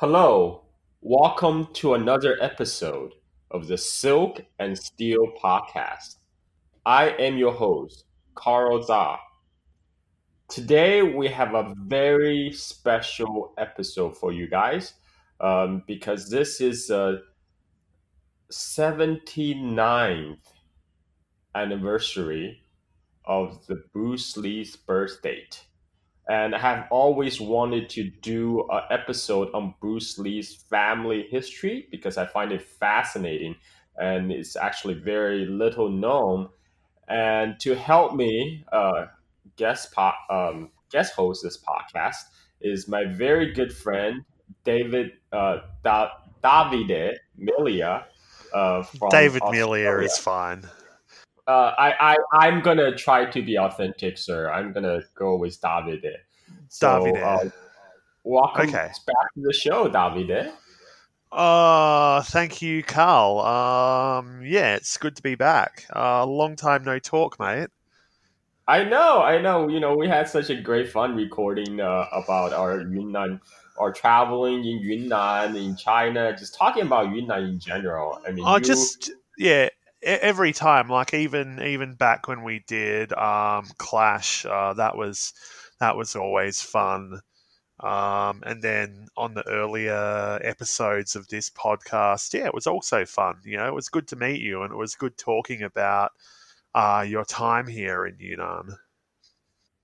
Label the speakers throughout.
Speaker 1: Hello, welcome to another episode of the Silk and Steel podcast. I am your host, Carl Za. Today we have a very special episode for you guys um, because this is a 79th anniversary of the Bruce Lee's birth date and I have always wanted to do an episode on Bruce Lee's family history because I find it fascinating and it's actually very little known. And to help me uh, guest po- um, guest host this podcast is my very good friend David uh, da- Davide Milia.
Speaker 2: Uh, David Milia is fine.
Speaker 1: Uh, I, I, I'm gonna try to be authentic, sir. I'm gonna go with Davide.
Speaker 2: So, Davide. Uh,
Speaker 1: welcome okay. back to the show, Davide.
Speaker 2: Uh, thank you, Carl. Um, yeah, it's good to be back. Uh, long time no talk, mate.
Speaker 1: I know, I know. You know, we had such a great fun recording uh, about our Yunnan, our traveling in Yunnan, in China, just talking about Yunnan in general. I mean,
Speaker 2: I you... just yeah, every time, like even even back when we did um, Clash, uh, that was that was always fun. Um, and then on the earlier episodes of this podcast, yeah, it was also fun. You know, it was good to meet you, and it was good talking about uh, your time here in Yunnan.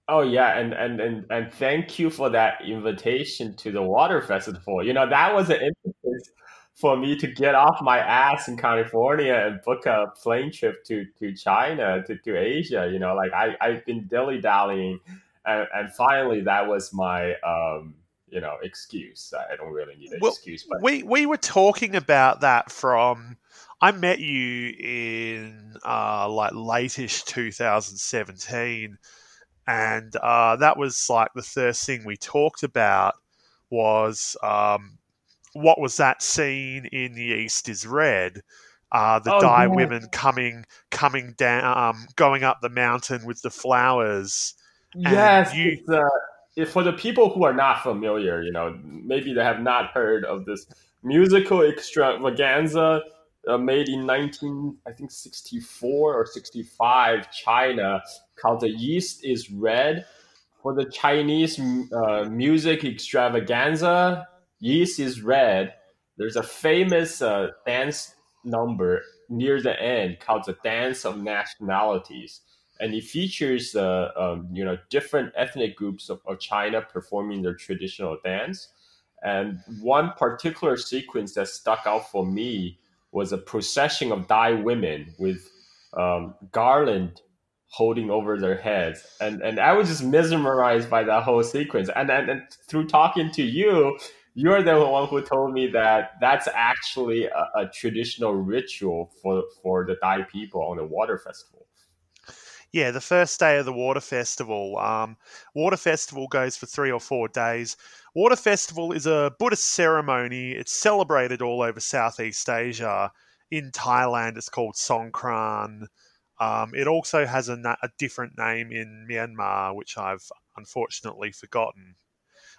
Speaker 1: Oh yeah, and, and and and thank you for that invitation to the water festival. You know, that was an impetus for me to get off my ass in California and book a plane trip to, to China, to, to Asia. You know, like I, I've been dilly dallying and, and finally that was my um, you know excuse. I don't really need an well, excuse, but
Speaker 2: we we were talking about that from. I met you in uh, like lateish 2017, and uh, that was like the first thing we talked about was um, what was that scene in the East is Red. Uh, the oh, Dai yeah. women coming coming down, um, going up the mountain with the flowers,
Speaker 1: Yes, you, uh, for the people who are not familiar, you know, maybe they have not heard of this musical extravaganza uh, made in 19, I think 64 or 65, China, called "The East Is Red." For the Chinese uh, music extravaganza, "East Is Red." There's a famous uh, dance number near the end called the Dance of Nationalities and it features uh, um, you know different ethnic groups of, of, China performing their traditional dance. And one particular sequence that stuck out for me was a procession of Dai women with um, garland holding over their heads, and and I was just mesmerized by that whole sequence. And and, and through talking to you, you're the one who told me that that's actually a, a traditional ritual for for the Dai people on the water festival.
Speaker 2: Yeah, the first day of the Water Festival. Um, Water Festival goes for three or four days. Water Festival is a Buddhist ceremony. It's celebrated all over Southeast Asia. In Thailand, it's called Songkran. Um, it also has a, na- a, different name in Myanmar, which I've unfortunately forgotten.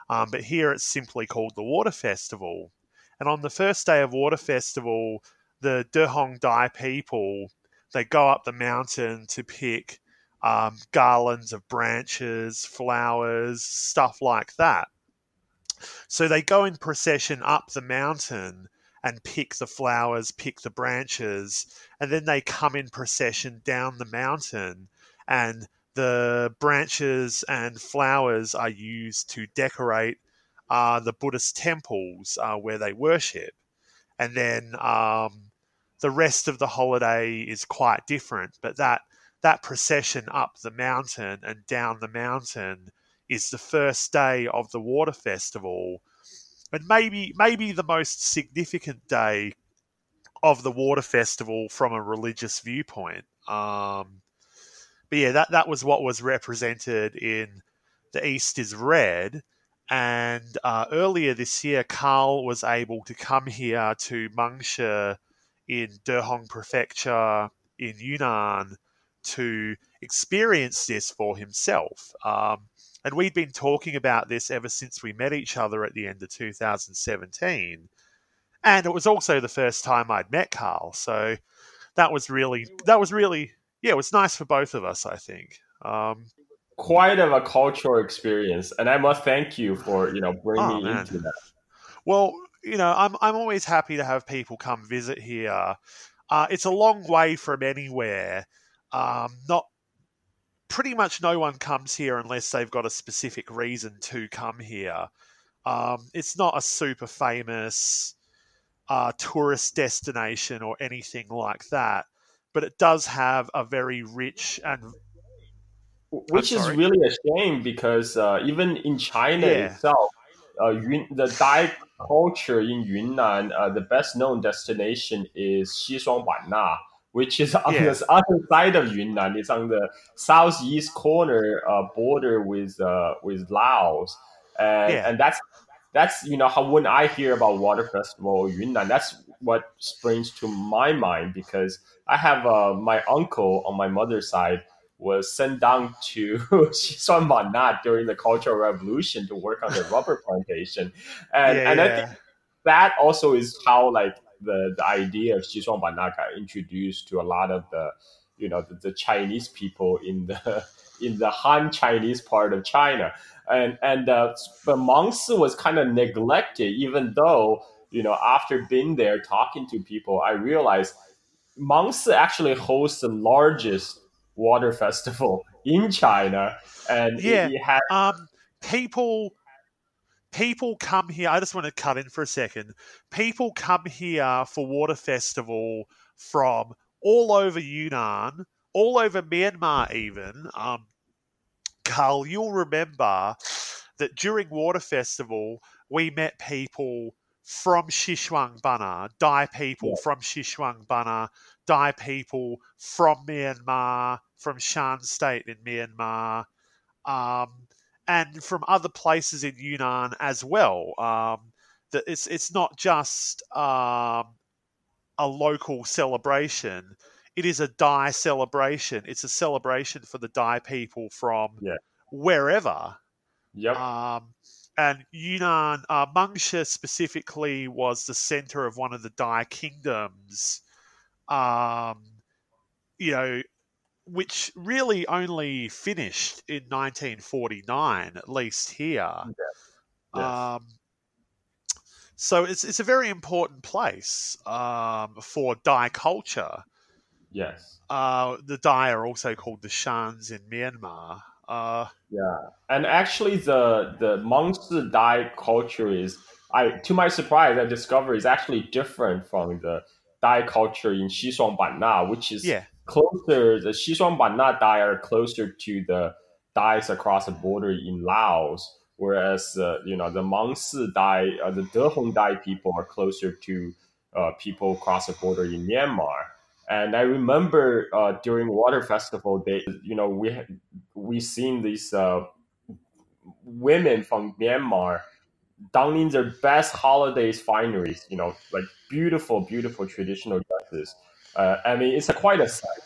Speaker 2: Um, but here it's simply called the Water Festival. And on the first day of Water Festival, the Dehong Dai people they go up the mountain to pick um, garlands of branches, flowers, stuff like that. So they go in procession up the mountain and pick the flowers, pick the branches, and then they come in procession down the mountain and the branches and flowers are used to decorate uh, the Buddhist temples uh, where they worship. And then um, the rest of the holiday is quite different, but that that procession up the mountain and down the mountain is the first day of the water festival and maybe maybe the most significant day of the water festival from a religious viewpoint um, but yeah that, that was what was represented in the east is red and uh, earlier this year carl was able to come here to Mengshi in dehong prefecture in yunnan to experience this for himself. Um, And we'd been talking about this ever since we met each other at the end of 2017. And it was also the first time I'd met Carl. So that was really, that was really, yeah, it was nice for both of us, I think. Um,
Speaker 1: Quite of a cultural experience. And I must thank you for, you know, bringing oh, me into that.
Speaker 2: Well, you know, I'm, I'm always happy to have people come visit here. Uh, it's a long way from anywhere. Um, not pretty much no one comes here unless they've got a specific reason to come here. Um, it's not a super famous uh, tourist destination or anything like that, but it does have a very rich and
Speaker 1: which is really a shame because uh, even in China yeah. itself, uh, Yun, the Dai culture in Yunnan, uh, the best known destination is Xishuangbanna, which is on yeah. the other side of Yunnan. It's on the southeast corner uh, border with uh, with Laos, and yeah. and that's that's you know how when I hear about water festival Yunnan, that's what springs to my mind because I have uh, my uncle on my mother's side was sent down to Xishuangbanna during the Cultural Revolution to work on the rubber plantation, and yeah, and yeah. I think that also is how like the, the idea of Xishuangbanna got introduced to a lot of the you know the, the Chinese people in the in the Han Chinese part of China, and and uh, but was kind of neglected, even though you know after being there talking to people, I realized Mangshi actually hosts the largest water festival in China, and
Speaker 2: yeah, had- um, people people come here. I just want to cut in for a second. People come here for water festival from all over Yunnan, all over Myanmar, even. Um, Carl, you'll remember that during water festival we met people from Xishuangbanna, Dai people yeah. from Xishuangbanna, Dai people from Myanmar, from Shan State in Myanmar, um, and from other places in Yunnan as well. Um, that it's it's not just um, a local celebration; it is a Dai celebration. It's a celebration for the Dai people from
Speaker 1: yeah.
Speaker 2: wherever.
Speaker 1: Yep.
Speaker 2: Um, and Yunnan, uh, Mengshi specifically was the center of one of the Dai kingdoms. Um, you know, which really only finished in 1949, at least here. Yes. Um, so it's it's a very important place um, for Dai culture.
Speaker 1: Yes.
Speaker 2: Uh, the Dai are also called the Shans in Myanmar. Uh,
Speaker 1: yeah, and actually, the the Mengshi Dai culture is, I to my surprise, I discovered is actually different from the Dai culture in Xishuangbanna, which is
Speaker 2: yeah
Speaker 1: closer, the Xishuangbanna Dai are closer to the Dais across the border in Laos, whereas uh, you know the Mangshi Dai, uh, the Dehong Dai people are closer to uh, people across the border in Myanmar. And I remember uh, during Water Festival, they, you know, we we seen these uh, women from Myanmar donning their best holidays fineries, you know, like beautiful, beautiful traditional dresses uh, I mean, it's a quite a sight.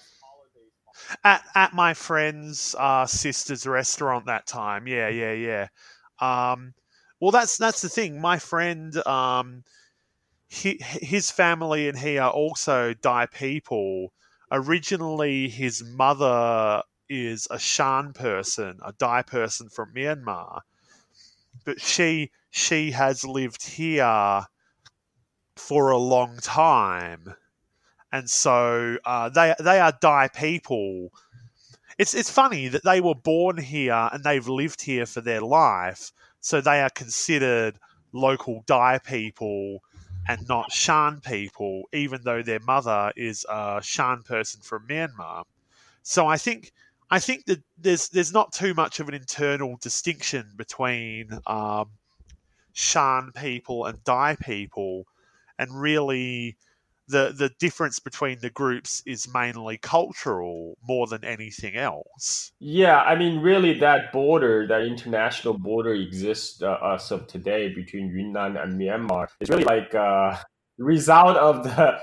Speaker 2: At at my friend's uh, sister's restaurant that time, yeah, yeah, yeah. Um, well, that's that's the thing. My friend, um, he, his family and he are also Dai people. Originally, his mother is a Shan person, a Dai person from Myanmar, but she she has lived here for a long time and so uh, they they are Dai people. It's it's funny that they were born here and they've lived here for their life, so they are considered local Dai people and not Shan people, even though their mother is a Shan person from Myanmar. So I think I think that there's there's not too much of an internal distinction between um, Shan people and Dai people, and really the the difference between the groups is mainly cultural more than anything else.
Speaker 1: Yeah, I mean, really, that border, that international border, exists uh, as of today between Yunnan and Myanmar. It's really like a uh, result of the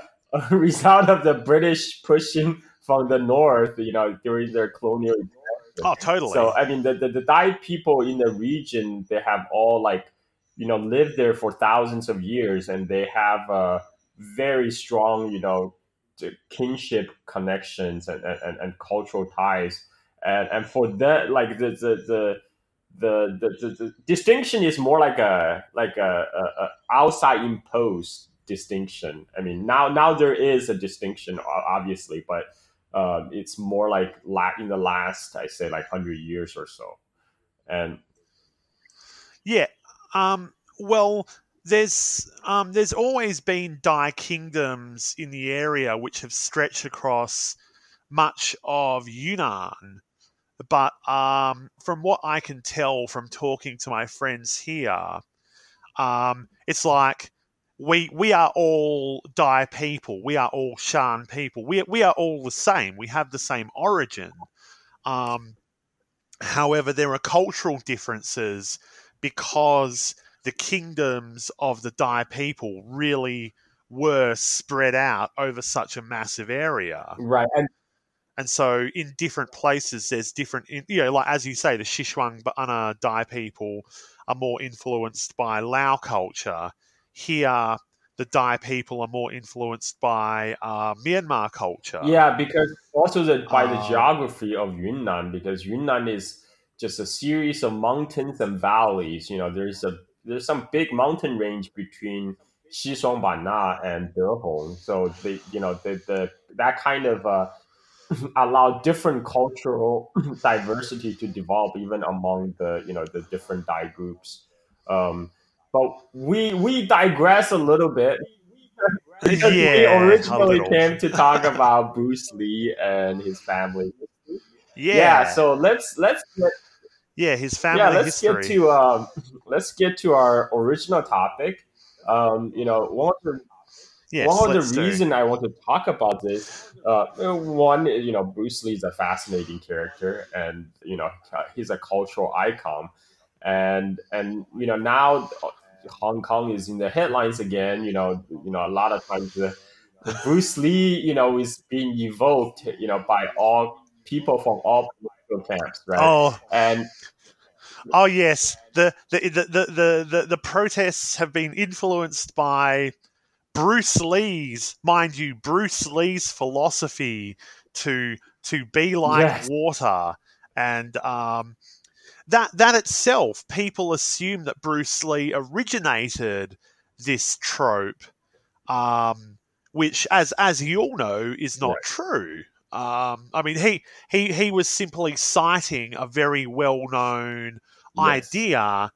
Speaker 1: result of the British pushing from the north, you know, during their colonial
Speaker 2: Oh, totally.
Speaker 1: So I mean, the, the the Dai people in the region, they have all like you know lived there for thousands of years, and they have a very strong you know kinship connections and, and, and cultural ties. And and for that, like the the the the, the, the, distinction is more like a like a, a, a, outside imposed distinction. I mean, now now there is a distinction, obviously, but um, it's more like in the last, I say, like hundred years or so. And
Speaker 2: yeah, um, well, there's um, there's always been Dai kingdoms in the area which have stretched across much of Yunnan but um, from what I can tell from talking to my friends here, um, it's like we we are all Dai people. We are all Shan people. We we are all the same. We have the same origin. Um, however, there are cultural differences because the kingdoms of the Dai people really were spread out over such a massive area.
Speaker 1: Right, and
Speaker 2: and so in different places, there's different, you know, like as you say, the Xishuangbanna Dai people are more influenced by Lao culture. Here, the Dai people are more influenced by uh, Myanmar culture.
Speaker 1: Yeah, because also the, by the
Speaker 2: Um,
Speaker 1: geography of Yunnan, because Yunnan is just a series of mountains and valleys. You know, there's a there's some big mountain range between Xishuangbanna and Dehong. So they, you know, the, the that kind of uh, allow different cultural diversity to develop even among the you know the different Dai groups. Um, but we we digress a little bit because we
Speaker 2: Yeah, a
Speaker 1: originally came to talk about Bruce Lee and his family.
Speaker 2: Yeah,
Speaker 1: Yeah, so let's let's get,
Speaker 2: yeah, his family
Speaker 1: yeah let's
Speaker 2: history.
Speaker 1: get to um, let's get to our original topic. Um, you know, one of the
Speaker 2: yes,
Speaker 1: one of the
Speaker 2: do.
Speaker 1: reason I want to talk about this, uh, one, you know, Bruce Lee is a fascinating character, and you know, he's a cultural icon, and and you know now Hong Kong is in the headlines again. You know, you know, a lot of times the, the Bruce Lee, you know, is being evoked, you know, by all people from all right?
Speaker 2: Oh,
Speaker 1: And
Speaker 2: oh yes, the the, the the the the the protests have been influenced by Bruce Lee's, mind you, Bruce Lee's philosophy to to be like
Speaker 1: Yes.
Speaker 2: water, and um, that that itself, people assume that Bruce Lee originated this trope, um, which, as as you all know, is not
Speaker 1: Right.
Speaker 2: true. Um, I mean, he he he was simply citing a very well known
Speaker 1: yes.
Speaker 2: idea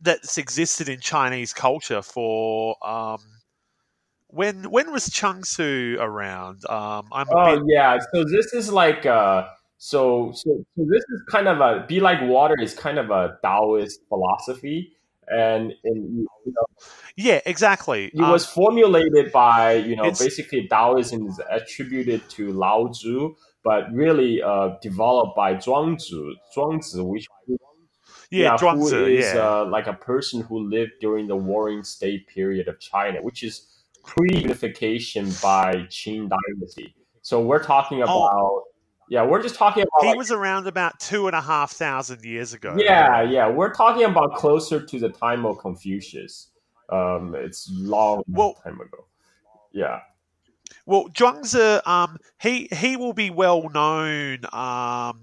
Speaker 2: that's existed in Chinese culture for um, when when was Chuang Tzu around? Um, I'm
Speaker 1: Oh
Speaker 2: bit
Speaker 1: yeah, so this is like uh so so so this is kind of a be like water is kind of a Taoist philosophy and and you know,
Speaker 2: yeah, exactly.
Speaker 1: it
Speaker 2: Um,
Speaker 1: was formulated by you know basically Taoism is attributed to Lao Tzu but really uh developed by Zhuangzi Zhuangzi which
Speaker 2: yeah,
Speaker 1: who
Speaker 2: Zhuangzi,
Speaker 1: is
Speaker 2: yeah.
Speaker 1: uh, like a person who lived during the Warring State period of China, which is pre-unification by Qin dynasty. So we're talking about, yeah, we're just talking about,
Speaker 2: he
Speaker 1: like,
Speaker 2: was around about two and a half thousand years ago.
Speaker 1: yeah, yeah, we're talking about closer to the time of Confucius. Um, it's long
Speaker 2: Well-
Speaker 1: time ago. Yeah,
Speaker 2: Well, Zhuangzi, um, he he will be well known. Um,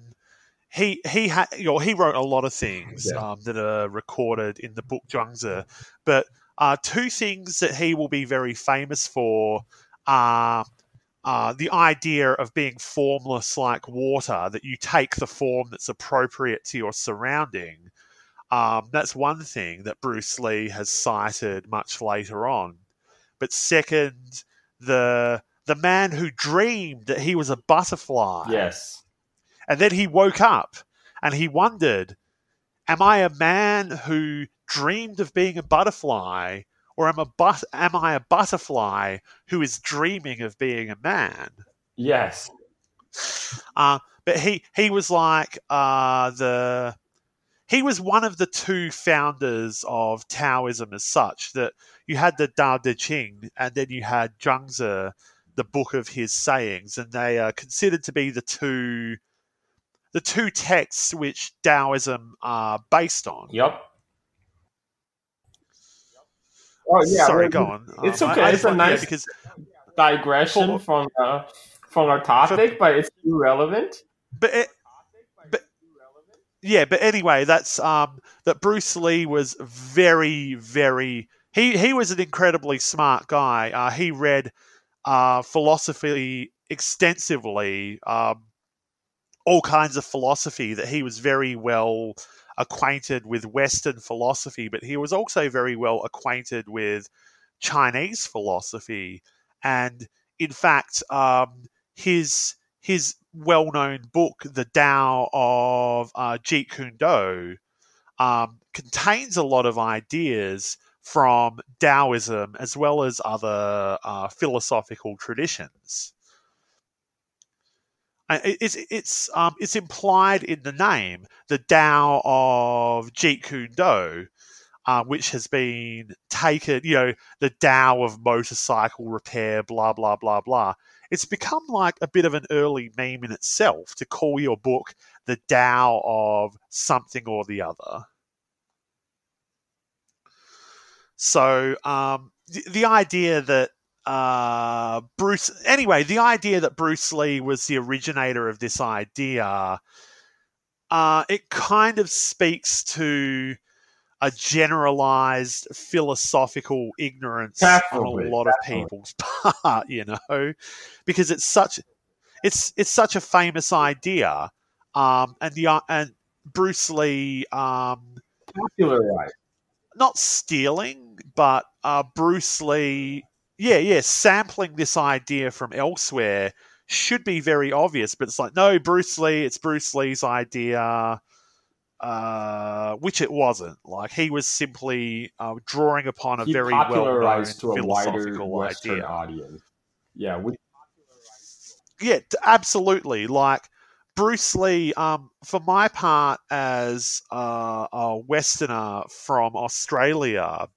Speaker 2: he he had you know, he wrote a lot of things
Speaker 1: Yeah.
Speaker 2: um, that are recorded in the book Zhuangzi, but uh, two things that he will be very famous for are. Uh, the idea of being formless like water, that you take the form that's appropriate to your surrounding. Um, that's one thing that Bruce Lee has cited much later on. But second, the the man who dreamed that he was a butterfly,
Speaker 1: yes,
Speaker 2: and then he woke up and he wondered, "Am I a man who dreamed of being a butterfly, or am a but am I a butterfly who is dreaming of being a man?"
Speaker 1: yes,
Speaker 2: Uh, but he he was like uh, the he was one of the two founders of Taoism as such. That you had the Tao Te Ching, and then you had Zhuangzi, the book of his sayings, and they are considered to be the two the two texts which Taoism are based on.
Speaker 1: Yep. Oh yeah.
Speaker 2: Sorry, go on.
Speaker 1: It's
Speaker 2: Um,
Speaker 1: okay.
Speaker 2: I
Speaker 1: it's a nice
Speaker 2: because
Speaker 1: digression
Speaker 2: For-
Speaker 1: from uh, from our topic, but it's irrelevant.
Speaker 2: but it, but yeah, but anyway, that's um that Bruce Lee was very very he he was an incredibly smart guy. Uh, he read uh, philosophy extensively, um, all kinds of philosophy that he was very well acquainted with Western philosophy, but he was also very well acquainted with Chinese philosophy, and in fact, um, his his well-known book, The Tao of uh, Jeet Kune Do, um, contains a lot of ideas from Taoism as well as other uh, philosophical traditions. It- It's it's um, it's implied in the name, the Tao of Jeet Kune Do, uh, which has been taken, you know, the Tao of motorcycle repair, blah blah blah blah. It's become like a bit of an early meme in itself to call your book the Tao of something or the other. So um, the, the idea that uh, Bruce, anyway, the idea that Bruce Lee was the originator of this idea, uh, it kind of speaks to a generalized philosophical ignorance on a lot of people's part, you know, because it's such it's it's such a famous idea, um, and the uh, and Bruce Lee um,
Speaker 1: Popularized.
Speaker 2: not stealing, but uh, Bruce Lee, yeah, yeah, sampling this idea from elsewhere should be very obvious, but it's like, no, Bruce Lee, it's Bruce Lee's idea, uh, which it wasn't. Like, he was simply uh, drawing upon a
Speaker 1: He
Speaker 2: very well
Speaker 1: to a wider
Speaker 2: philosophical
Speaker 1: Western
Speaker 2: idea.
Speaker 1: audience. Yeah, we,
Speaker 2: Yeah, absolutely. Like Bruce Lee, um, for my part, as uh, a Westerner from Australia,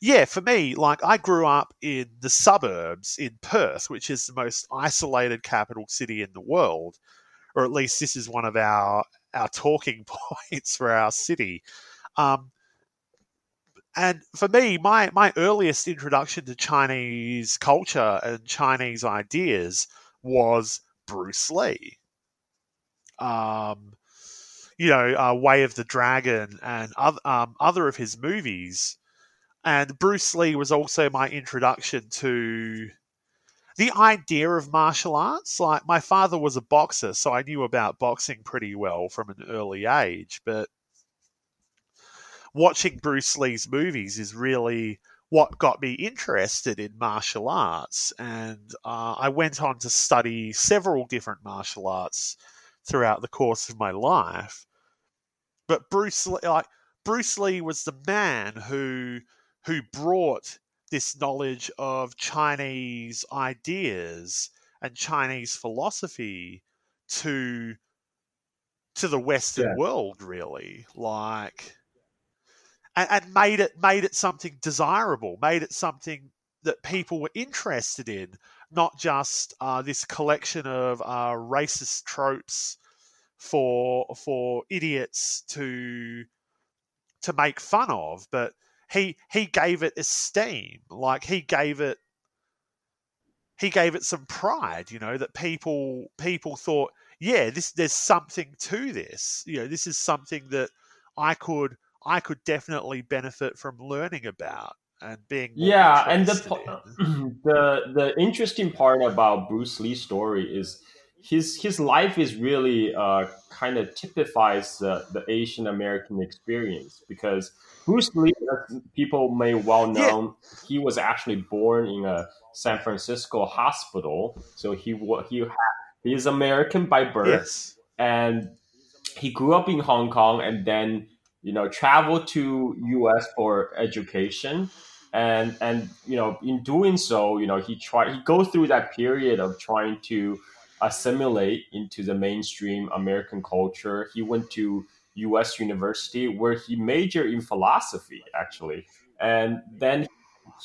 Speaker 2: yeah, for me, like I grew up in the suburbs in Perth, which is the most isolated capital city in the world, or at least this is one of our our talking points for our city. Um, and for me, my my earliest introduction to Chinese culture and Chinese ideas was Bruce Lee. Um, you know, uh, Way of the Dragon and other, um, other of his movies. And Bruce Lee was also my introduction to the idea of martial arts. Like, my father was a boxer, so I knew about boxing pretty well from an early age. But watching Bruce Lee's movies is really what got me interested in martial arts. And uh, I went on to study several different martial arts throughout the course of my life. But Bruce Lee, like Bruce Lee, was the man who who brought this knowledge of Chinese ideas and Chinese philosophy to to the Western
Speaker 1: Yeah.
Speaker 2: world, really. Like and, and made it made it something desirable, made it something that people were interested in, not just uh, this collection of uh, racist tropes for for idiots to to make fun of, but he he gave it esteem, like he gave it he gave it some pride, you know, that people people thought, yeah, this there's something to this, you know, this is something that I could I could definitely benefit from learning about and being
Speaker 1: yeah, and the
Speaker 2: in.
Speaker 1: the the interesting part about Bruce Lee's story is his his life is really uh, kind of typifies the, the Asian American experience because Bruce Lee, as people may well
Speaker 2: Yeah.
Speaker 1: know, he was actually born in a San Francisco hospital, so he he he is American by birth.
Speaker 2: Yes.
Speaker 1: and he grew up in Hong Kong and then you know traveled to US for education and and you know in doing so you know he tried he goes through that period of trying to assimilate into the mainstream American culture. He went to US university where he majored in philosophy actually. And then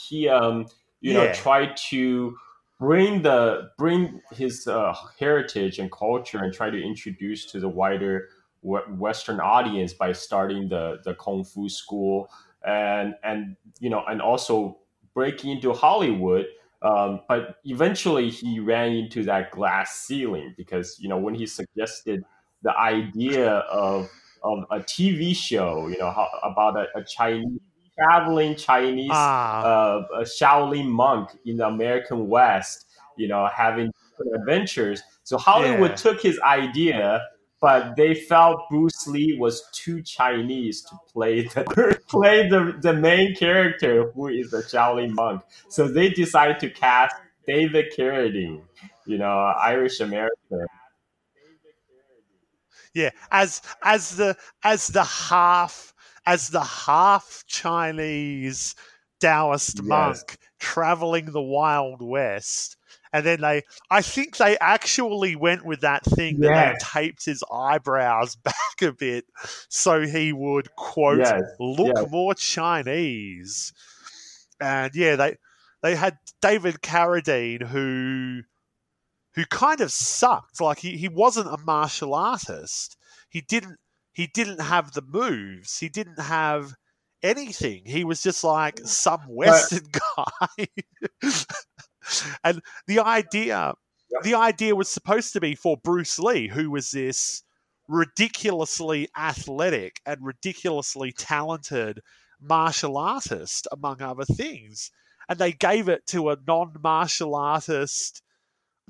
Speaker 1: he um you know tried to bring the bring his uh, heritage and culture and try to introduce to the wider Western audience by starting the the kung fu school. And and you know and also breaking into Hollywood. Um, but eventually he ran into that glass ceiling because you know when he suggested the idea of of a TV show, you know, how, about a, a Chinese traveling Chinese ah. uh, a Shaolin monk in the American West, you know, having adventures. So Hollywood yeah. took his idea, but they felt Bruce Lee was too Chinese to play the play the, the main character who is a Shaolin monk. So they decided to cast David Carradine, you know, Irish American.
Speaker 2: Yeah, as as the as the half as the half Chinese Taoist yes. monk traveling the Wild West. And then they, I think they actually went with that thing yes. that they taped his eyebrows back a bit so he would, quote, yes. look more Chinese. And yeah, they, they had David Carradine who who kind of sucked. Like he, he wasn't a martial artist. He didn't he didn't have the moves. He didn't have anything. He was just like some Western guy. and the idea the idea was supposed to be for Bruce Lee, who was this ridiculously athletic and ridiculously talented martial artist, among other things. And they gave it to a non martial artist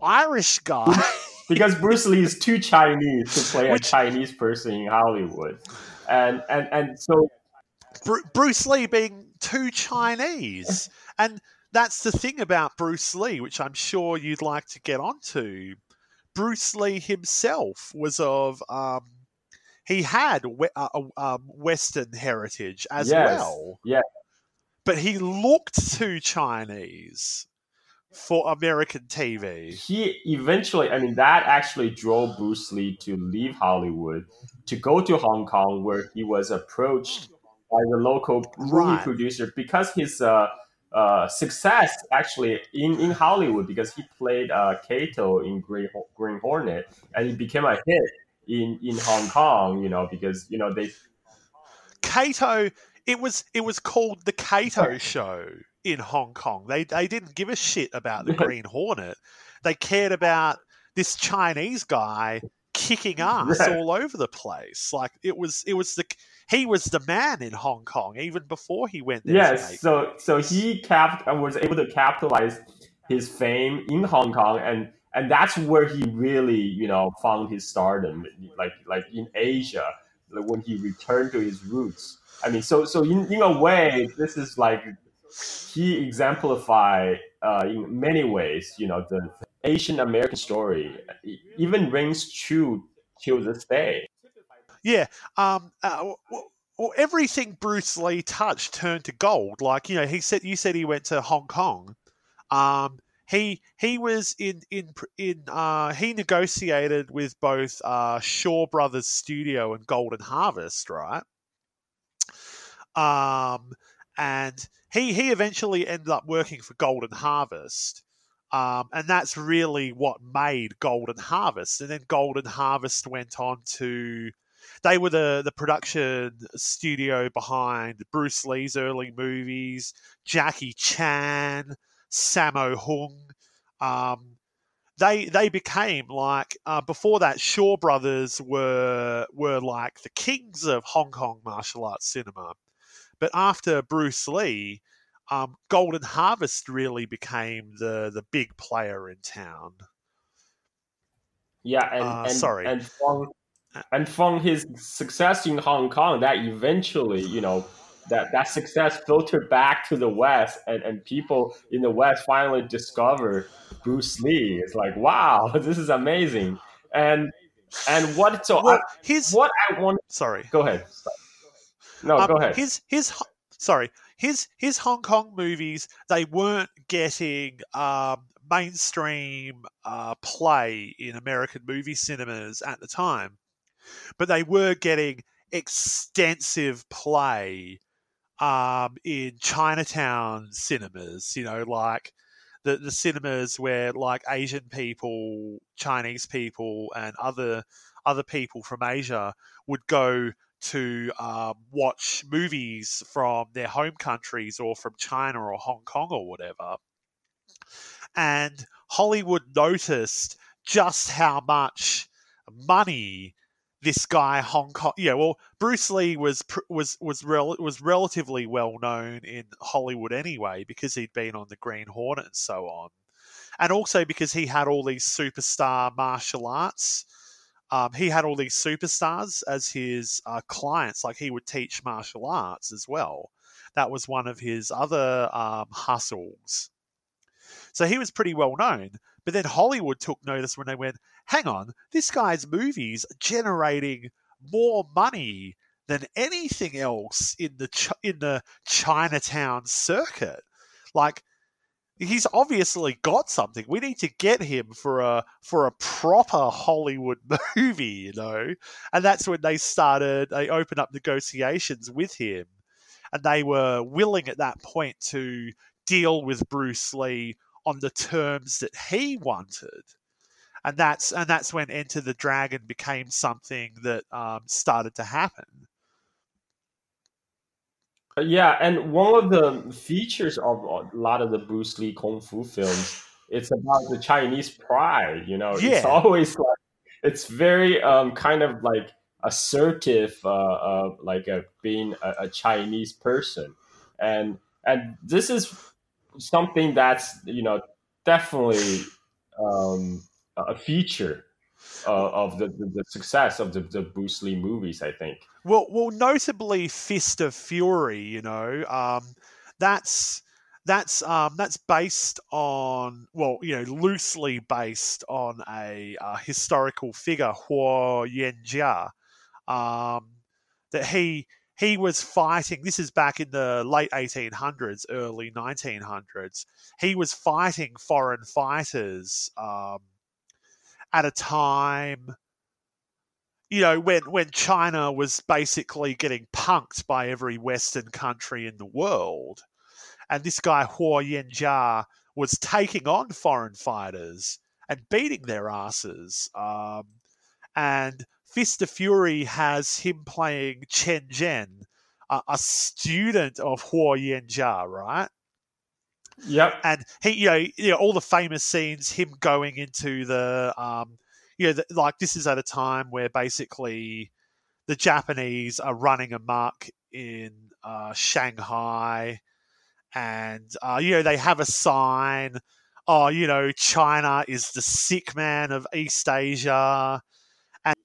Speaker 2: Irish guy.
Speaker 1: because Bruce Lee is too Chinese to play Which, a Chinese person in Hollywood, and and and so
Speaker 2: Bruce Lee being too Chinese, and that's the thing about Bruce Lee, which I'm sure you'd like to get onto. Bruce Lee himself was of um, he had a, a, a Western heritage as
Speaker 1: yes,
Speaker 2: well.
Speaker 1: Yeah,
Speaker 2: but he looked too Chinese for American TV.
Speaker 1: He eventually, I mean, that actually drove Bruce Lee to leave Hollywood to go to Hong Kong, where he was approached by the local movie right. producer because his uh, uh, success actually in, in Hollywood because he played uh, Kato in Green, Green Hornet and he became a hit in, in Hong Kong, you know, because, you know, they.
Speaker 2: Kato, it was it was called the Kato Show in Hong Kong. They they didn't give a shit about the Green Hornet. They cared about this Chinese guy kicking ass yeah. all over the place. Like it was it was the he was the man in Hong Kong even before he went there.
Speaker 1: Yes, so so he capped and was able to capitalize his fame in Hong Kong and and that's where he really you know found his stardom like like in Asia when he returned to his roots. I mean, so so in, in a way, this is like he exemplified uh, in many ways, you know, the, the Asian American story even rings true till this day.
Speaker 2: Yeah. Um, uh, well, well, everything Bruce Lee touched turned to gold. Like you know, he said you said he went to Hong Kong. Um, he he was in in in uh, he negotiated with both uh, Shaw Brothers Studio and Golden Harvest, right? Um, and he he eventually ended up working for Golden Harvest. Um, and that's really what made Golden Harvest. And then Golden Harvest went on to they were the the production studio behind Bruce Lee's early movies, Jackie Chan, Sammo Hung. Um, they they became like uh, before that Shaw Brothers were were like the kings of Hong Kong martial arts cinema. But after Bruce Lee, um, Golden Harvest really became the the big player in town.
Speaker 1: Yeah, and, uh, and sorry, and from, and from his success in Hong Kong, that eventually, you know, that that success filtered back to the West, and, and people in the West finally discovered Bruce Lee. It's like, wow, this is amazing. And and what so well, I, his what I want.
Speaker 2: Sorry,
Speaker 1: go ahead. No, um, go ahead.
Speaker 2: His his sorry his his Hong Kong movies they weren't getting um, mainstream uh, play in American movie cinemas at the time, but they were getting extensive play um, in Chinatown cinemas. You know, like the the cinemas where like Asian people, Chinese people, and other other people from Asia would go to um, watch movies from their home countries or from China or Hong Kong or whatever. And Hollywood noticed just how much money this guy Hong Kong. Yeah, well, Bruce Lee was was was rel- was relatively well known in Hollywood anyway because he'd been on the Green Hornet and so on, and also because he had all these superstar martial arts. Um, he had all these superstars as his uh, clients. Like he would teach martial arts as well. That was one of his other um, hustles. So he was pretty well known. But then Hollywood took notice when they went, hang on, this guy's movies generating more money than anything else in the in the Chinatown circuit. Like he's obviously got something. We need to get him for a for a proper Hollywood movie, you know. And that's when they started. They opened up negotiations with him, and they were willing at that point to deal with Bruce Lee on the terms that he wanted. And that's and that's when Enter the Dragon became something that um, started to happen.
Speaker 1: Uh, yeah, and one of the features of a lot of the Bruce Lee kung fu films, it's about the Chinese pride. You know, yeah. it's always like it's very um, kind of like assertive, uh, uh, like a, being a, a Chinese person, and and this is something that's you know definitely um, a feature of the, the, the, success of the, the Bruce Lee movies. I think.
Speaker 2: Well, well, notably Fist of Fury. You know, um, that's that's um, that's based on well, you know, loosely based on a uh, historical figure, Huo Yuanjia, um, that he he was fighting. This is back in the late 1800s, early 1900s. He was fighting foreign fighters um, at a time, you know, when when China was basically getting punked by every Western country in the world, and this guy Huo Yuanjia was taking on foreign fighters and beating their asses. Um, and Fist of Fury has him playing Chen Zhen, a, a student of Huo Yuanjia, right?
Speaker 1: Yep.
Speaker 2: And he, you know, you know, all the famous scenes, him going into the, um, you know, the, like this is at a time where basically the Japanese are running amok in uh, Shanghai, and uh, you know they have a sign. Oh, you know, China is the sick man of East Asia And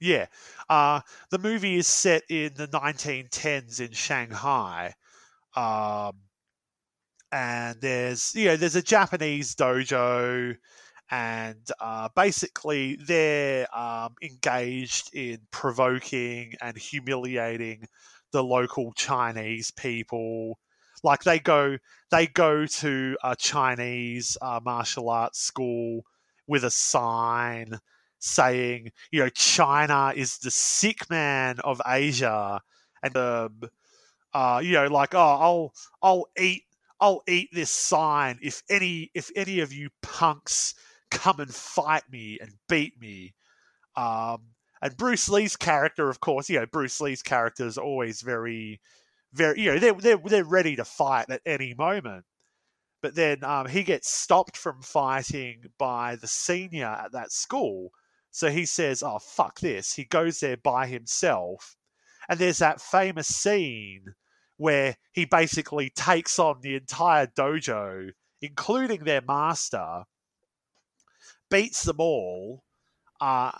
Speaker 2: yeah. Uh, the movie is set in the 1910s in Shanghai. Um, and there's, you know, there's a Japanese dojo, and uh, basically they're um, engaged in provoking and humiliating the local Chinese people. Like they go, they go to a Chinese uh, martial arts school with a sign saying, you know, China is the sick man of Asia, and um, uh, you know, like, oh, I'll I'll eat I'll eat this sign if any if any of you punks come and fight me and beat me. Um, and Bruce Lee's character, of course, you know, Bruce Lee's character is always very, very, you know, they're they're they're ready to fight at any moment. But then um, he gets stopped from fighting by the senior at that school so he says, "Oh fuck this." He goes there by himself, and there's that famous scene where he basically takes on the entire dojo, including their master, beats them all, uh,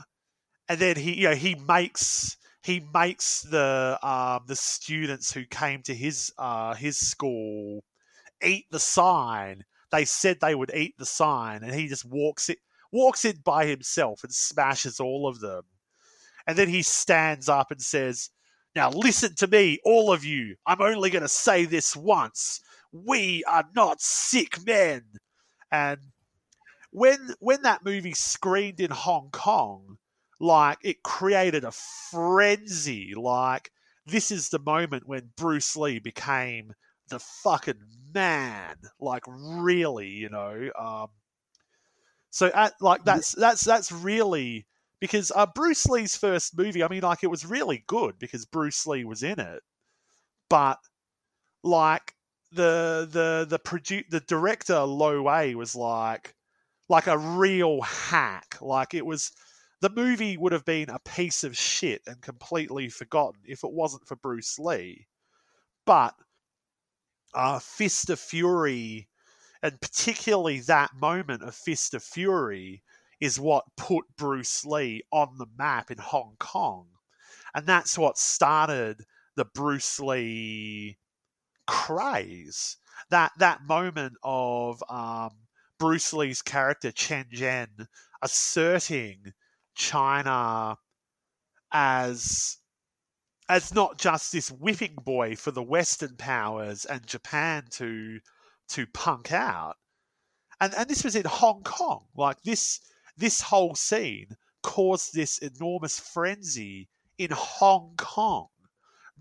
Speaker 2: and then he, you know, he makes he makes the um, the students who came to his uh, his school eat the sign. They said they would eat the sign, and he just walks it walks in by himself and smashes all of them. And then he stands up and says, Now listen to me, all of you. I'm only going to say this once. We are not sick men. And when when that movie screened in Hong Kong, like it created a frenzy. Like this is the moment when Bruce Lee became the fucking man, like really, you know. Um, so at like that's that's that's really because uh, Bruce Lee's first movie. I mean, like it was really good because Bruce Lee was in it, but like the the the produ- the director Lo was like like a real hack. Like it was the movie would have been a piece of shit and completely forgotten if it wasn't for Bruce Lee. But uh, Fist of Fury, and particularly that moment of Fist of Fury, is what put Bruce Lee on the map in Hong Kong. And that's what started the Bruce Lee craze. That that moment of um, Bruce Lee's character Chen Zhen asserting China as as not just this whipping boy for the Western powers and Japan to to punk out. And and this was in Hong Kong. Like this this whole scene caused this enormous frenzy in Hong Kong.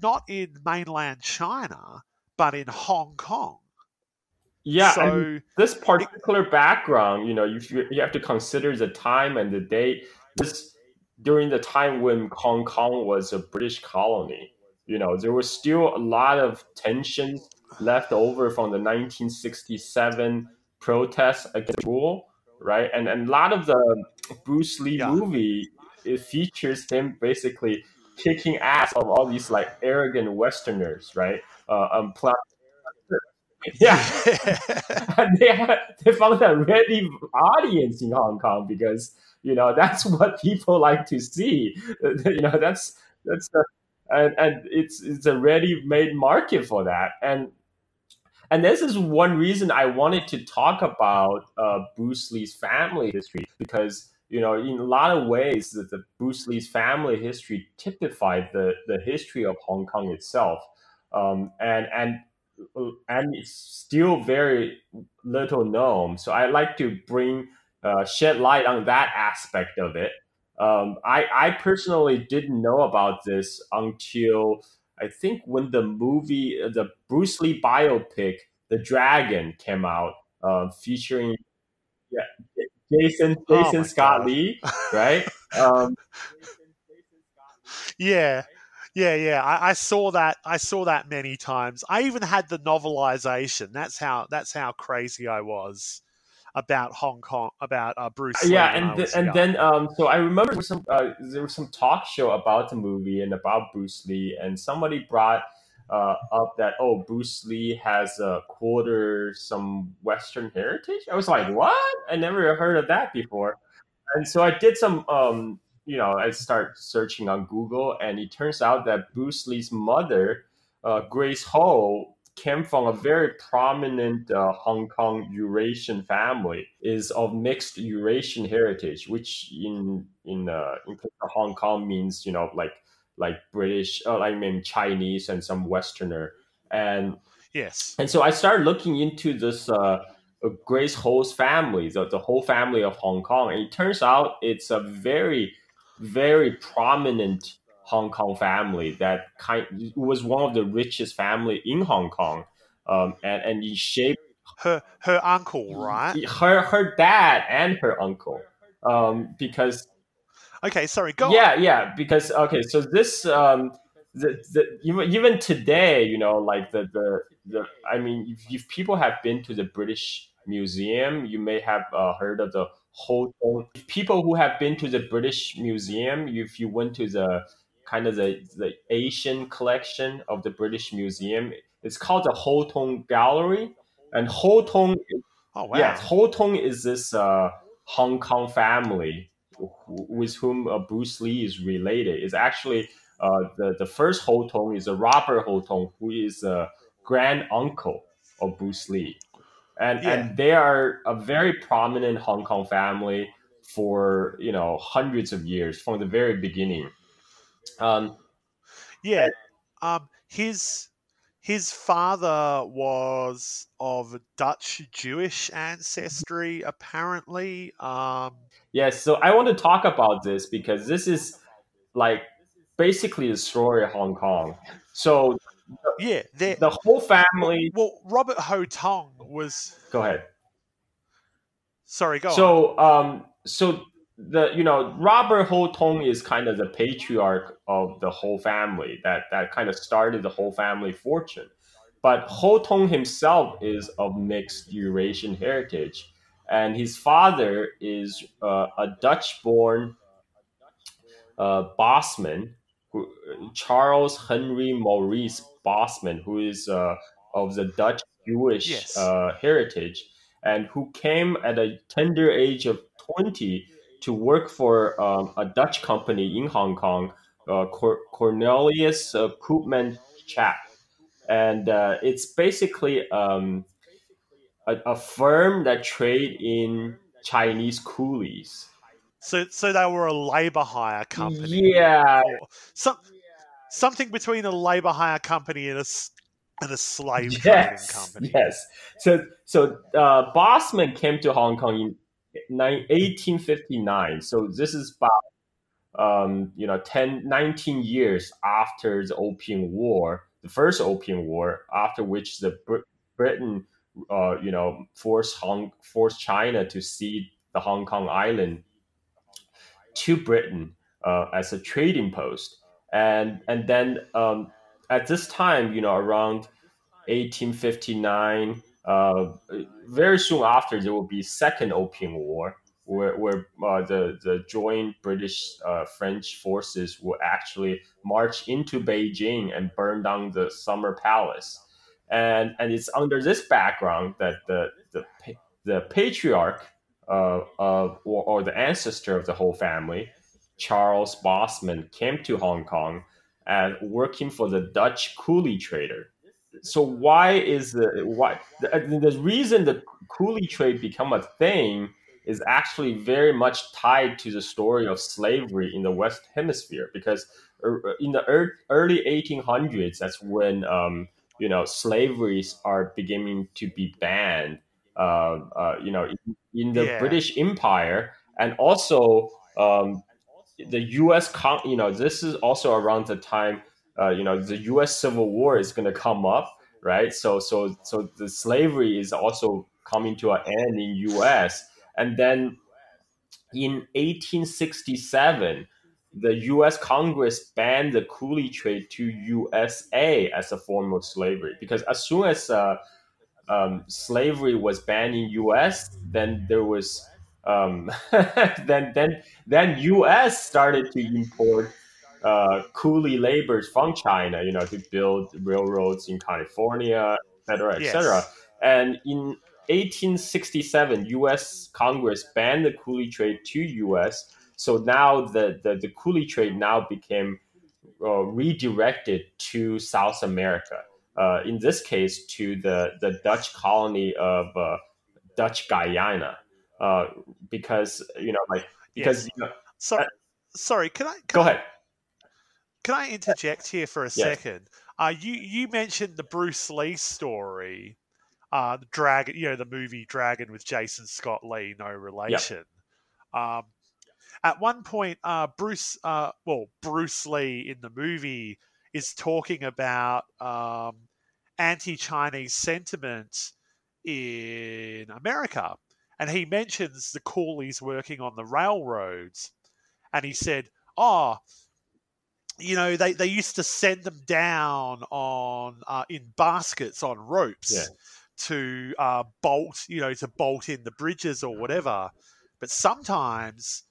Speaker 2: Not in mainland China, but in Hong Kong.
Speaker 1: Yeah, so, this particular background, you know, you you have to consider the time and the date. This during the time when Hong Kong was a British colony. You know, there was still a lot of tensions left over from the 1967 protests against rule, right? And, and a lot of the Bruce Lee yeah. movie it features him basically kicking ass of all these like arrogant Westerners, right? Uh, um, yeah, and they had, they found a ready audience in Hong Kong because you know that's what people like to see. you know that's that's the, and and it's it's a ready-made market for that. And and this is one reason I wanted to talk about uh, Bruce Lee's family history because you know in a lot of ways that the Bruce Lee's family history typified the the history of Hong Kong itself. Um, and and and it's still very little known. So I'd like to bring uh, shed light on that aspect of it. Um, I I personally didn't know about this until I think when the movie, uh, the Bruce Lee biopic, The Dragon, came out, uh, featuring yeah, Jason Jason oh Scott God. Lee, right? Um,
Speaker 2: yeah, yeah, yeah. I, I, saw that. I saw that many times. I even had the novelization. That's how. That's how crazy I was about Hong Kong, about uh, Bruce.
Speaker 1: Lee yeah, and th- and then um, so I remember there was some uh, there was some talk show about the movie and about Bruce Lee, and somebody brought uh, up that oh Bruce Lee has a quarter some Western heritage. I was like, what? I never heard of that before. And so I did some um, you know, I start searching on Google, and it turns out that Bruce Lee's mother, uh, Grace Ho, came from a very prominent uh, Hong Kong Eurasian family, is of mixed Eurasian heritage, which in in uh, in Hong Kong means you know like like British, uh, I mean Chinese and some Westerner, and
Speaker 2: yes,
Speaker 1: and so I started looking into this. Uh, Grace Ho's family, the, the whole family of Hong Kong. And it turns out it's a very very prominent Hong Kong family that kind was one of the richest family in Hong Kong, um, and and he shaped
Speaker 2: her her uncle, right?
Speaker 1: Her her dad and her uncle, um, because.
Speaker 2: Okay, sorry. Go.
Speaker 1: Yeah,
Speaker 2: on.
Speaker 1: yeah. Because okay, so this um, the, the even even today, you know, like the the the. I mean, if, if people have been to the British Museum, you may have uh, heard of the whole. People who have been to the British Museum, if you went to the kind of the, the Asian collection of the British Museum, it's called the Hotung Gallery. And Hotung,
Speaker 2: oh, wow.
Speaker 1: yeah, Hotung is this uh, Hong Kong family with whom uh, Bruce Lee is related. It's actually uh, the, the first Hotung is a Robert Hotung, who is a grand uncle of Bruce Lee and yeah. and they are a very prominent Hong Kong family for you know hundreds of years from the very beginning. Um,
Speaker 2: yeah, um, his his father was of Dutch Jewish ancestry, apparently. Um,
Speaker 1: yes, so I want to talk about this because this is like basically the story of Hong Kong. So
Speaker 2: yeah,
Speaker 1: the whole family.
Speaker 2: well, Robert Hotung was.
Speaker 1: Go ahead.
Speaker 2: Sorry, go on.
Speaker 1: So, um, so the you know Robert Hotung is kind of the patriarch of the whole family that that kind of started the whole family fortune. But Hotung himself is of mixed Eurasian heritage, and his father is uh, a Dutch-born uh, Bosman, who, Charles Henry Maurice Bosman, who is uh, of the Dutch Jewish
Speaker 2: Yes.
Speaker 1: uh, heritage, and who came at a tender age of 20 to work for um, a Dutch company in Hong Kong, uh, Cor- Cornelius uh, Koopman Chap. And uh, it's basically um, a, a firm that trade in Chinese coolies.
Speaker 2: so, so they were a labor hire company.
Speaker 1: Yeah,
Speaker 2: some, something between a labor hire company and a, and a slave trading
Speaker 1: yes,
Speaker 2: company.
Speaker 1: yes. So, so uh, Bosman came to Hong Kong in 1859. So this is about um, you know 10, 19 years after the Opium War, the first Opium War, after which the Br- Britain uh, you know forced Hong forced China to cede the Hong Kong island to Britain uh, as a trading post, and and then um, at this time, you know, around 1859, uh, very soon after there will be second Opium War, where, where uh, the the joint British uh, French forces will actually march into Beijing and burn down the Summer Palace, and and it's under this background that the the the patriarch uh, of or, or the ancestor of the whole family, Charles Bosman, came to Hong Kong and working for the Dutch coolie trader. So why is the why the, the reason the coolie trade become a thing is actually very much tied to the story of slavery in the West Hemisphere because uh, in the early 1800s that's when um, you know slaveries are beginning to be banned uh, uh, you know in, in the
Speaker 2: Yeah.
Speaker 1: British Empire and also um, the U.S. Con- you know this is also around the time uh, you know the U.S. Civil War is going to come up, right? So so so the slavery is also coming to an end in U.S. and then in 1867 the U.S. Congress banned the coolie trade to USA as a form of slavery because as soon as uh, um, slavery was banned in U.S., then there was um, then then then U.S. started to import uh, coolie laborers from China, you know, to build railroads in California, et cetera, et
Speaker 2: Yes.
Speaker 1: cetera. And in 1867, U.S. Congress banned the coolie trade to U.S. So now the the, the coolie trade now became uh, redirected to South America. Uh, in this case, to the the Dutch colony of uh, Dutch Guyana, uh, because you know, like because
Speaker 2: Yes.
Speaker 1: you know,
Speaker 2: Sorry, sorry. Can I can
Speaker 1: go
Speaker 2: I,
Speaker 1: ahead.
Speaker 2: Can I interject here for a
Speaker 1: Yeah.
Speaker 2: second? Uh, you you mentioned the Bruce Lee story, uh, the Dragon. You know the movie Dragon with Jason Scott Lee, no relation. Um, at one point, uh, Bruce, uh, well, Bruce Lee in the movie is talking about um, anti-Chinese sentiment in America, and he mentions the coolies working on the railroads, and he said, "Oh." You know they, they used to send them down on uh, in baskets on ropes
Speaker 1: Yeah.
Speaker 2: to uh, bolt you know to bolt in the bridges or whatever. But sometimes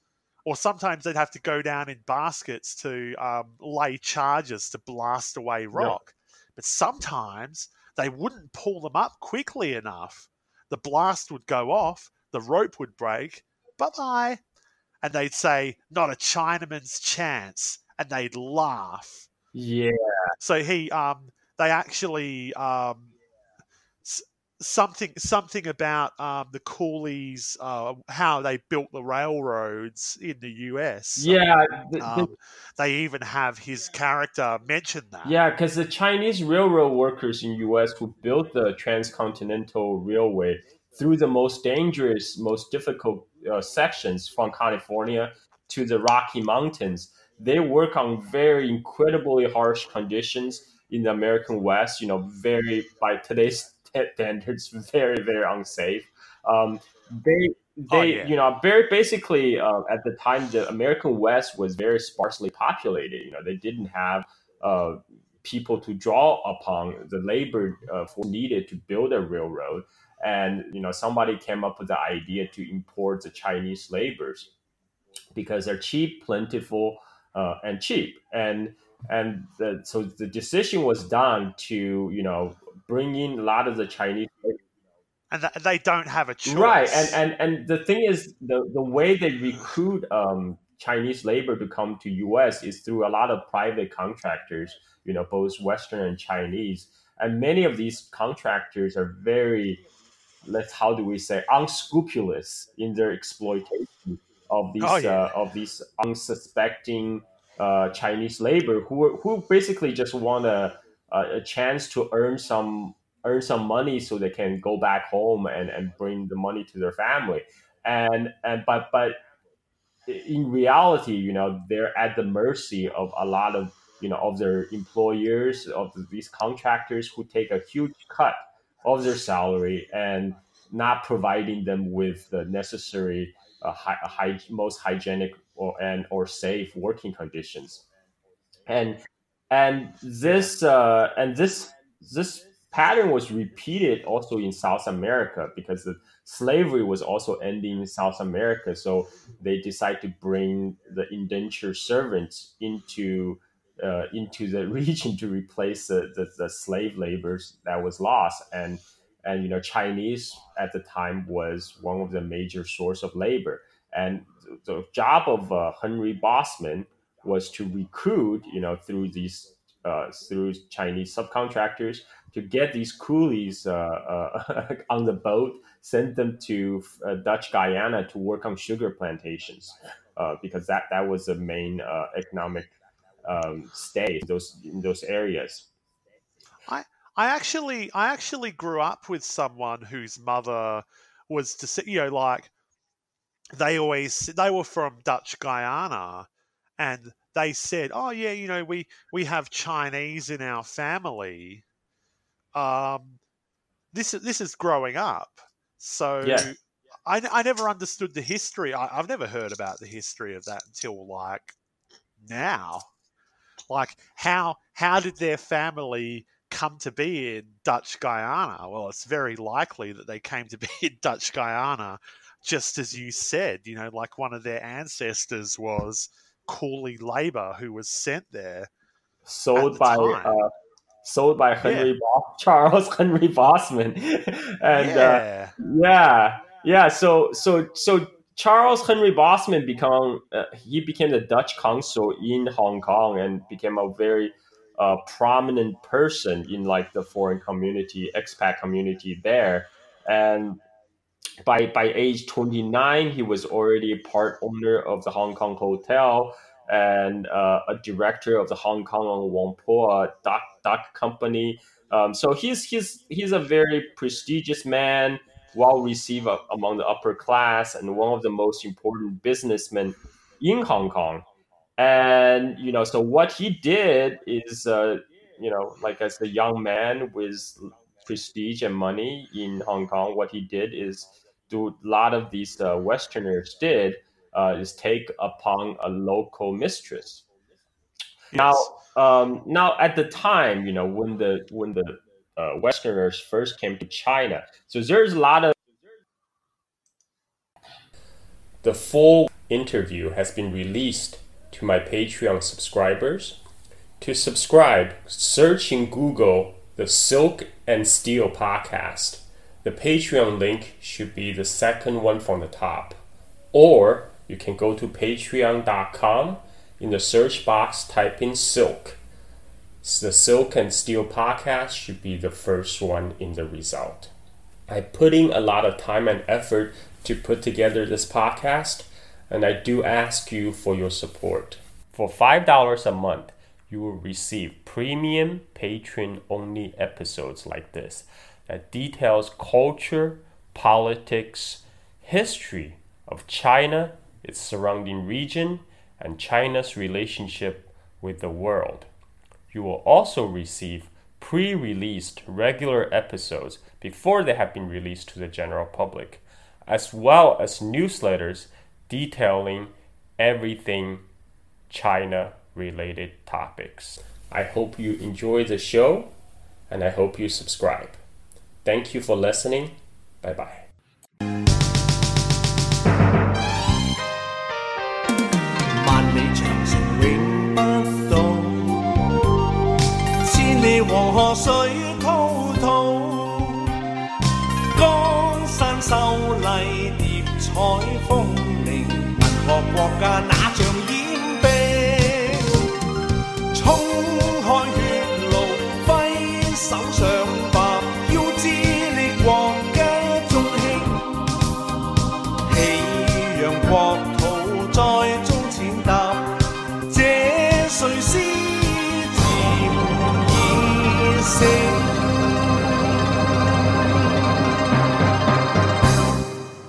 Speaker 2: or sometimes they'd have to go down in baskets to um, lay charges to blast away rock. But sometimes they wouldn't pull them up quickly enough. The blast would go off the rope would break bye bye. And they'd say not a chinaman's chance and they'd laugh
Speaker 1: Yeah,
Speaker 2: so he um they actually um s- something something about um the coolies uh how they built the railroads in the US
Speaker 1: yeah, the- the-
Speaker 2: um, they even have his character mention that
Speaker 1: yeah. Because the Chinese railroad workers in U.S. who built the transcontinental railway through the most dangerous, most difficult uh, sections from California to the Rocky Mountains, they work on very incredibly harsh conditions. in the American West, you know, very by today's standards, very very unsafe. Um, they they oh, yeah. you know very basically uh, at the time the American West was very sparsely populated. You know, they didn't have uh, people to draw upon the labor uh, needed to build a railroad and you know somebody came up with the idea to import the chinese laborers because they're cheap plentiful uh, and cheap. And and the, so the decision was done to you know bring in a lot of the chinese
Speaker 2: and they don't have a choice.
Speaker 1: Right and and and the thing is the the way they recruit um, chinese labor to come to us is through a lot of private contractors you know both western and chinese. And many of these contractors are very let's how do we say unscrupulous in their exploitation of these oh, yeah. uh, of these unsuspecting uh, Chinese labor who who basically just want a, a chance to earn some earn some money so they can go back home and, and bring the money to their family and and but but in reality you know they're at the mercy of a lot of you know of their employers of these contractors who take a huge cut of their salary and not providing them with the necessary uh, high, high, most hygienic or and or safe working conditions and and this uh, and this this pattern was repeated also in South America because the slavery was also ending in South America. So they decided to bring the indentured servants into uh, into the region to replace the, the, the slave labors that was lost. And and you know Chinese at the time was one of the major source of labor. And the job of uh, Henry Bosman was to recruit, you know, through these uh, through Chinese subcontractors to get these coolies uh, uh on the boat, send them to uh, Dutch Guyana to work on sugar plantations, uh, because that that was the main economic um, stay in those in those areas.
Speaker 2: I actually I actually grew up with someone whose mother was to you know like they always they were from Dutch Guyana and they said oh yeah you know we we have Chinese in our family. Um this this is growing up so yeah. I, I never understood the history. I, I've never heard about the history of that until like now. Like how how did their family come to be in Dutch Guyana? Well, it's very likely that they came to be in Dutch Guyana, just as you said. You know, like one of their ancestors was coolie labor who was sent there,
Speaker 1: sold the by uh, sold by Henry yeah. Bo- Charles Henry Bosman, and uh, yeah. Uh, yeah, yeah. So so so Charles Henry Bosman become uh, he became the Dutch consul in Hong Kong and became a very uh, prominent person in like the foreign community, expat community there. And by by age 29, he was already part owner of the Hong Kong Hotel and uh, a director of the Hong Kong Whampoa Dock Dock Company. Um, so he's he's he's a very prestigious man, well received among the upper class, and one of the most important businessmen in Hong Kong and you know so what he did is uh, you know like as a young man with prestige and money in hong kong what he did is do a lot of these uh, westerners did uh, is take upon a local mistress yes. now um, now at the time you know when the when the uh, westerners first came to china so there's a lot of the full interview has been released to my Patreon subscribers. To subscribe, search in Google the Silk and Steel podcast. The Patreon link should be the second one from the top. Or you can go to patreon.com. In the search box, type in Silk. The Silk and Steel podcast should be the first one in the result. I put in a lot of time and effort to put together this podcast and I do ask you for your support. For $5 a month, you will receive premium patron only episodes like this that details culture, politics, history of China, its surrounding region, and China's relationship with the world. you will also receive pre released regular episodes before they have been released to the general public, as well as newsletters detailing everything China related topics. I hope you enjoy the show and I hope you subscribe. Thank you for listening. Bye bye.
Speaker 3: walk on.